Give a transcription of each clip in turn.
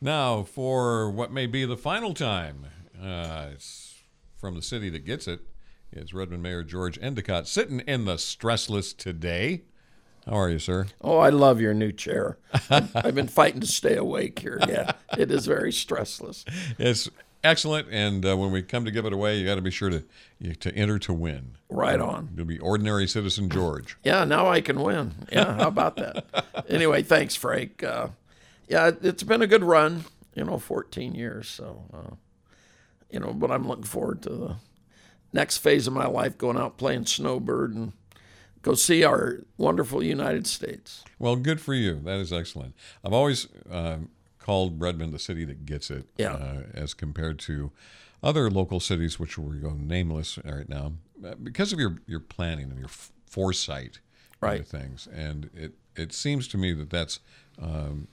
Now, for what may be the final time, uh, it's from the city that gets it. It's Redmond Mayor George Endicott sitting in the stressless today. How are you, sir? Oh, I love your new chair. I've been fighting to stay awake here. Yeah, it is very stressless. It's excellent, and uh, when we come to give it away, you got to be sure to you, to enter to win. Right on. You'll be ordinary citizen George. Yeah, now I can win. Yeah, how about that? anyway, thanks, Frank. Uh, yeah, it's been a good run. You know, 14 years. So, uh, you know, but I'm looking forward to the next phase of my life, going out playing snowbird and go see our wonderful United States. Well, good for you. That is excellent. I've always uh, called Redmond the city that gets it, Yeah. uh, as compared to other local cities, which we're going nameless right now, uh, because of your your planning and your f- foresight Right. things. And it it seems to me that that's um,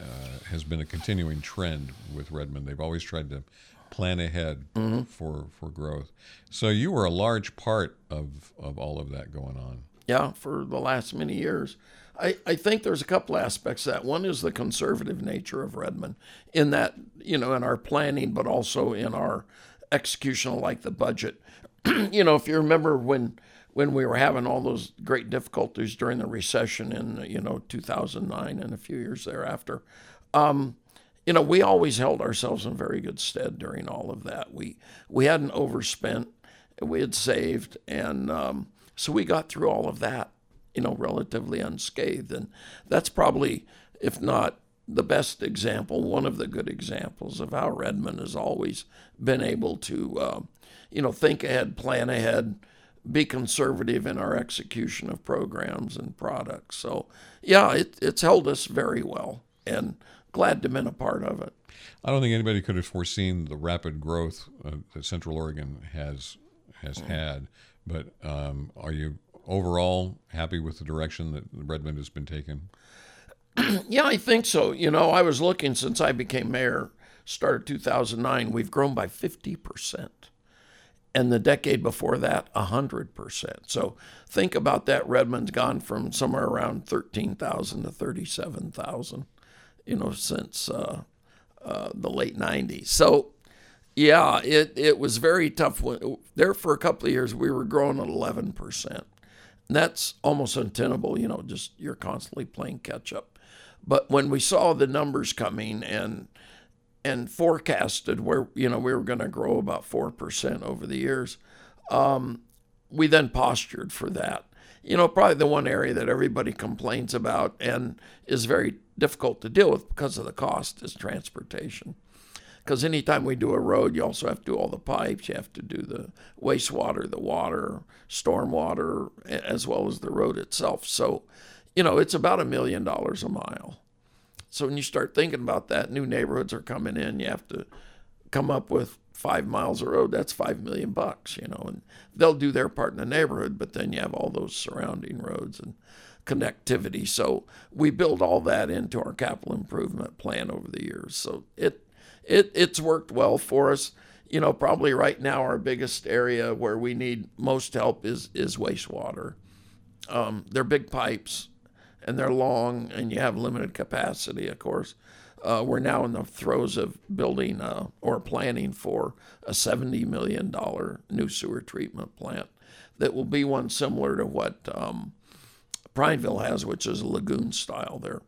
uh, has been a continuing trend with Redmond. They've always tried to plan ahead Mm-hmm. for for growth. So you were a large part of of all of that going on. yeah, for the last many years. I, I think there's a couple aspects to that. One is the conservative nature of Redmond in that, you know, in our planning, but also in our executional, like the budget. you know, if you remember when when we were having all those great difficulties during the recession in, you know, 2009 and a few years thereafter, um, you know, we always held ourselves in very good stead during all of that. We we hadn't overspent, we had saved, and um, so we got through all of that, you know, relatively unscathed. And that's probably, if not the best example, one of the good examples of how Redmond has always been able to, uh, you know, think ahead, plan ahead, be conservative in our execution of programs and products. So, yeah, it, it's held us very well, and glad to have been a part of it. I don't think anybody could have foreseen the rapid growth uh, that Central Oregon has has had. But um, are you overall happy with the direction that Redmond has been taken? Yeah, I think so. You know, I was looking since I became mayor, started 2009, we've grown by 50%. And the decade before that, 100%. So think about that. Redmond's gone from somewhere around 13,000 to 37,000, you know, since uh, uh, the late 90s. So, yeah, it, it was very tough. There for a couple of years, we were growing at 11%. And that's almost untenable, you know, just you're constantly playing catch up. But when we saw the numbers coming and and forecasted where you know we were going to grow about four percent over the years, um, we then postured for that. You know, probably the one area that everybody complains about and is very difficult to deal with because of the cost is transportation. Because anytime we do a road, you also have to do all the pipes, you have to do the wastewater, the water, stormwater, as well as the road itself. So, you know, it's about a million dollars a mile. So when you start thinking about that, new neighborhoods are coming in. You have to come up with five miles of road. That's five million bucks, you know, and they'll do their part in the neighborhood, but then you have all those surrounding roads and connectivity. So we build all that into our capital improvement plan over the years. So it it it's worked well for us. You know, probably right now our biggest area where we need most help is is wastewater. Um, they're big pipes and they're long and you have limited capacity, of course. Uh, we're now in the throes of building uh, or planning for a $70 million new sewer treatment plant that will be one similar to what um, Prineville has, which is a lagoon style. They're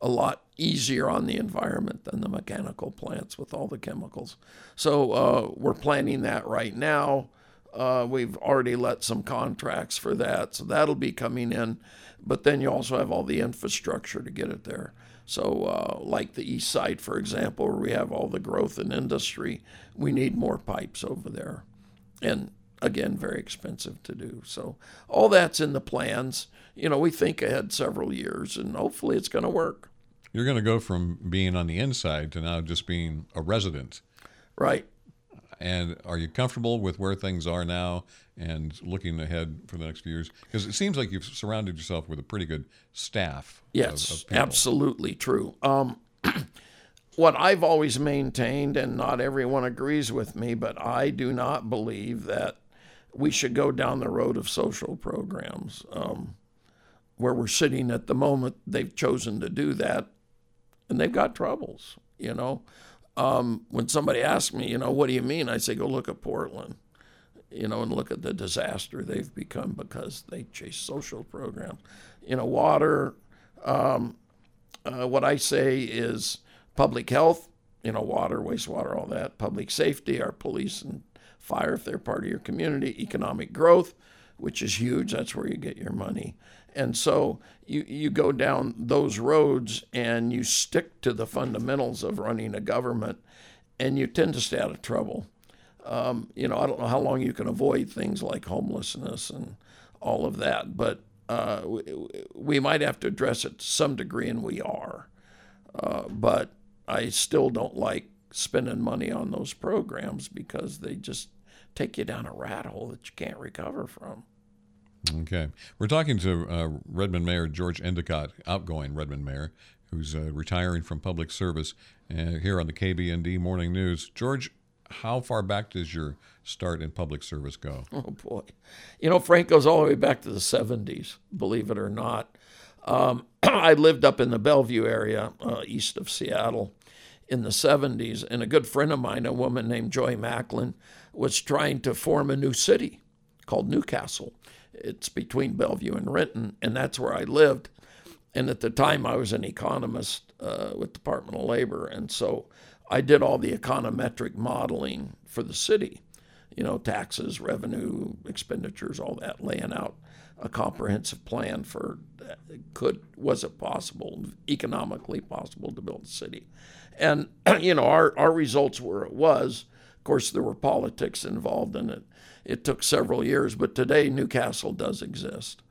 a lot easier on the environment than the mechanical plants with all the chemicals. So uh, we're planning that right now. Uh, we've already let some contracts for that, so that'll be coming in. But then you also have all the infrastructure to get it there. So, uh, like the east side, for example, where we have all the growth in industry, we need more pipes over there. And again, very expensive to do. So, all that's in the plans. You know, we think ahead several years, and hopefully it's going to work. You're going to go from being on the inside to now just being a resident. Right. And are you comfortable with where things are now and looking ahead for the next few years? Because it seems like you've surrounded yourself with a pretty good staff. Yes, of people. absolutely true. Um, what I've always maintained, and not everyone agrees with me, but I do not believe that we should go down the road of social programs. Um, where we're sitting at the moment, they've chosen to do that. and they've got troubles. You know, um, when somebody asks me, you know, what do you mean? I say, go look at Portland. You know, and look at the disaster they've become because they chase social programs. You know, water. Um, uh, what I say is public health. You know, water, wastewater, all that. Public safety, our police and fire if they're part of your community. Economic growth, which is huge. That's where you get your money. And so you, you go down those roads and you stick to the fundamentals of running a government, and you tend to stay out of trouble. Um, you know, I don't know how long you can avoid things like homelessness and all of that, but uh, we, we, might have to address it to some degree, and we are. Uh, but I still don't like spending money on those programs because they just take you down a rat hole that you can't recover from. Okay. We're talking to uh, Redmond Mayor George Endicott, outgoing Redmond Mayor, who's uh, retiring from public service uh, here on the KBND Morning News. George, how far back does your start in public service go? Oh, boy. You know, Frank goes all the way back to the 70s, believe it or not. Um, I lived up in the Bellevue area, uh, east of Seattle, in the 70s, and a good friend of mine, a woman named Joy Macklin, was trying to form a new city called Newcastle. It's between Bellevue and Renton, and that's where I lived. And at the time, I was an economist uh, with Department of Labor, and so I did all the econometric modeling for the city. You know, taxes, revenue, expenditures, all that, laying out a comprehensive plan for could was it possible, economically possible to build a city, and you know our our results were it was. Of course, there were politics involved in it, it took several years, but today Newcastle does exist.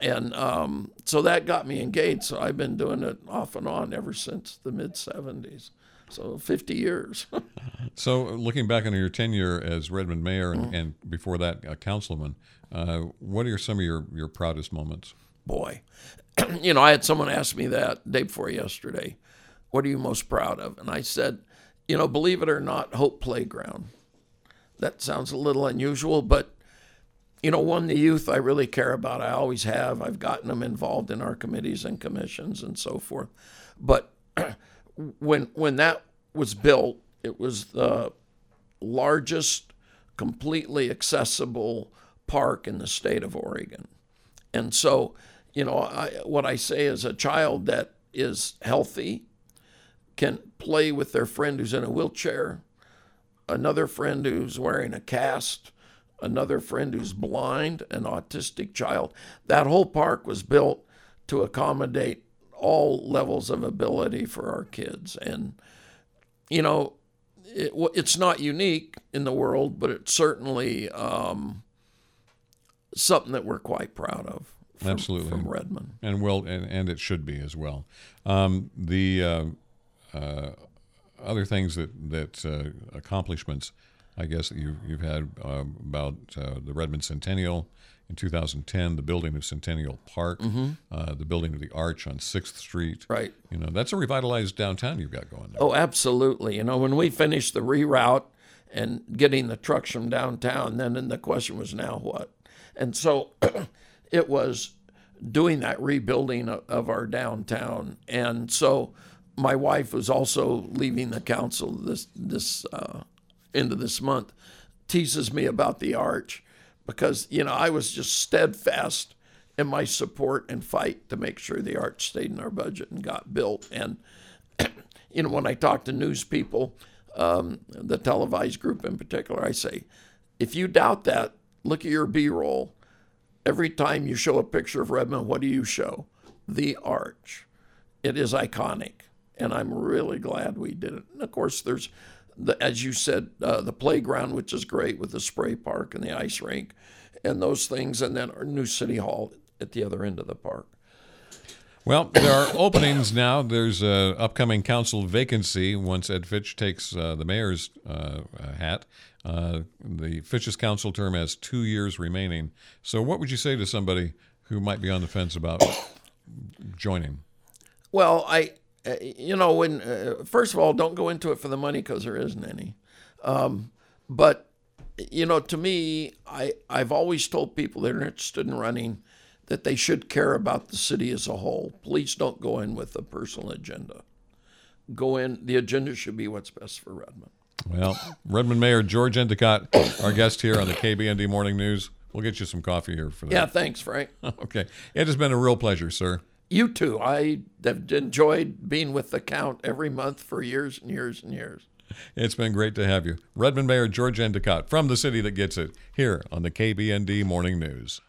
And um, so that got me engaged. So I've been doing it off and on ever since the mid 70s. So 50 years. so looking back on your tenure as Redmond mayor and, mm-hmm. and before that, a councilman, uh, what are some of your, your proudest moments? Boy, you know, I had someone ask me that day before yesterday. What are you most proud of? And I said, you know, believe it or not, Hope Playground that sounds a little unusual, but you know, one, the youth I really care about. I always have. I've gotten them involved in our committees and commissions and so forth. But when when that was built, it was the largest completely accessible park in the state of Oregon. And so, you know, I, what I say is a child that is healthy can play with their friend who's in a wheelchair, another friend who's wearing a cast, another friend who's blind, an autistic child. That whole park was built to accommodate all levels of ability for our kids. And, you know, it, it's not unique in the world, but it's certainly um, something that we're quite proud of. From, Absolutely, from Redmond, and well, and, and it should be as well. Um, the uh, other things that that uh, accomplishments, I guess that you you've had uh, about uh, the Redmond Centennial in 2010, the building of Centennial Park, mm-hmm. uh, the building of the Arch on Sixth Street. Right. You know that's a revitalized downtown you've got going there. Oh, absolutely. You know when we finished the reroute and getting the trucks from downtown, then then the question was now what, and so it was doing that rebuilding of, of our downtown, and so my wife was also leaving the council this this uh, end of this month, teases me about the arch because you know I was just steadfast in my support and fight to make sure the arch stayed in our budget and got built. And you know when I talk to news people, um, the televised group in particular, I say, if you doubt that, look at your B-roll. Every time you show a picture of Redmond, what do you show? The arch. It is iconic and I'm really glad we did it. And of course, there's, the, as you said, uh, the playground, which is great with the spray park and the ice rink and those things, and then our new city hall at the other end of the park. Well, there are openings now. There's an upcoming council vacancy once Ed Fitch takes uh, the mayor's uh, hat. Uh, the Fitch's council term has two years remaining. So, what would you say to somebody who might be on the fence about joining? Well, I uh, you know, when uh, first of all, don't go into it for the money because there isn't any. Um, but you know, to me, I I've always told people that are interested in running that they should care about the city as a whole. Please don't go in with a personal agenda. go in. The agenda should be what's best for Redmond. Well, Redmond Mayor George Endicott, our guest here on the KBND Morning News. We'll get you some coffee here for that. Yeah, thanks, Frank. Okay. It has been a real pleasure, sir. You too. I have enjoyed being with the count every month for years and years and years. It's been great to have you. Redmond Mayor George Endicott from the city that gets it here on the KBND Morning News.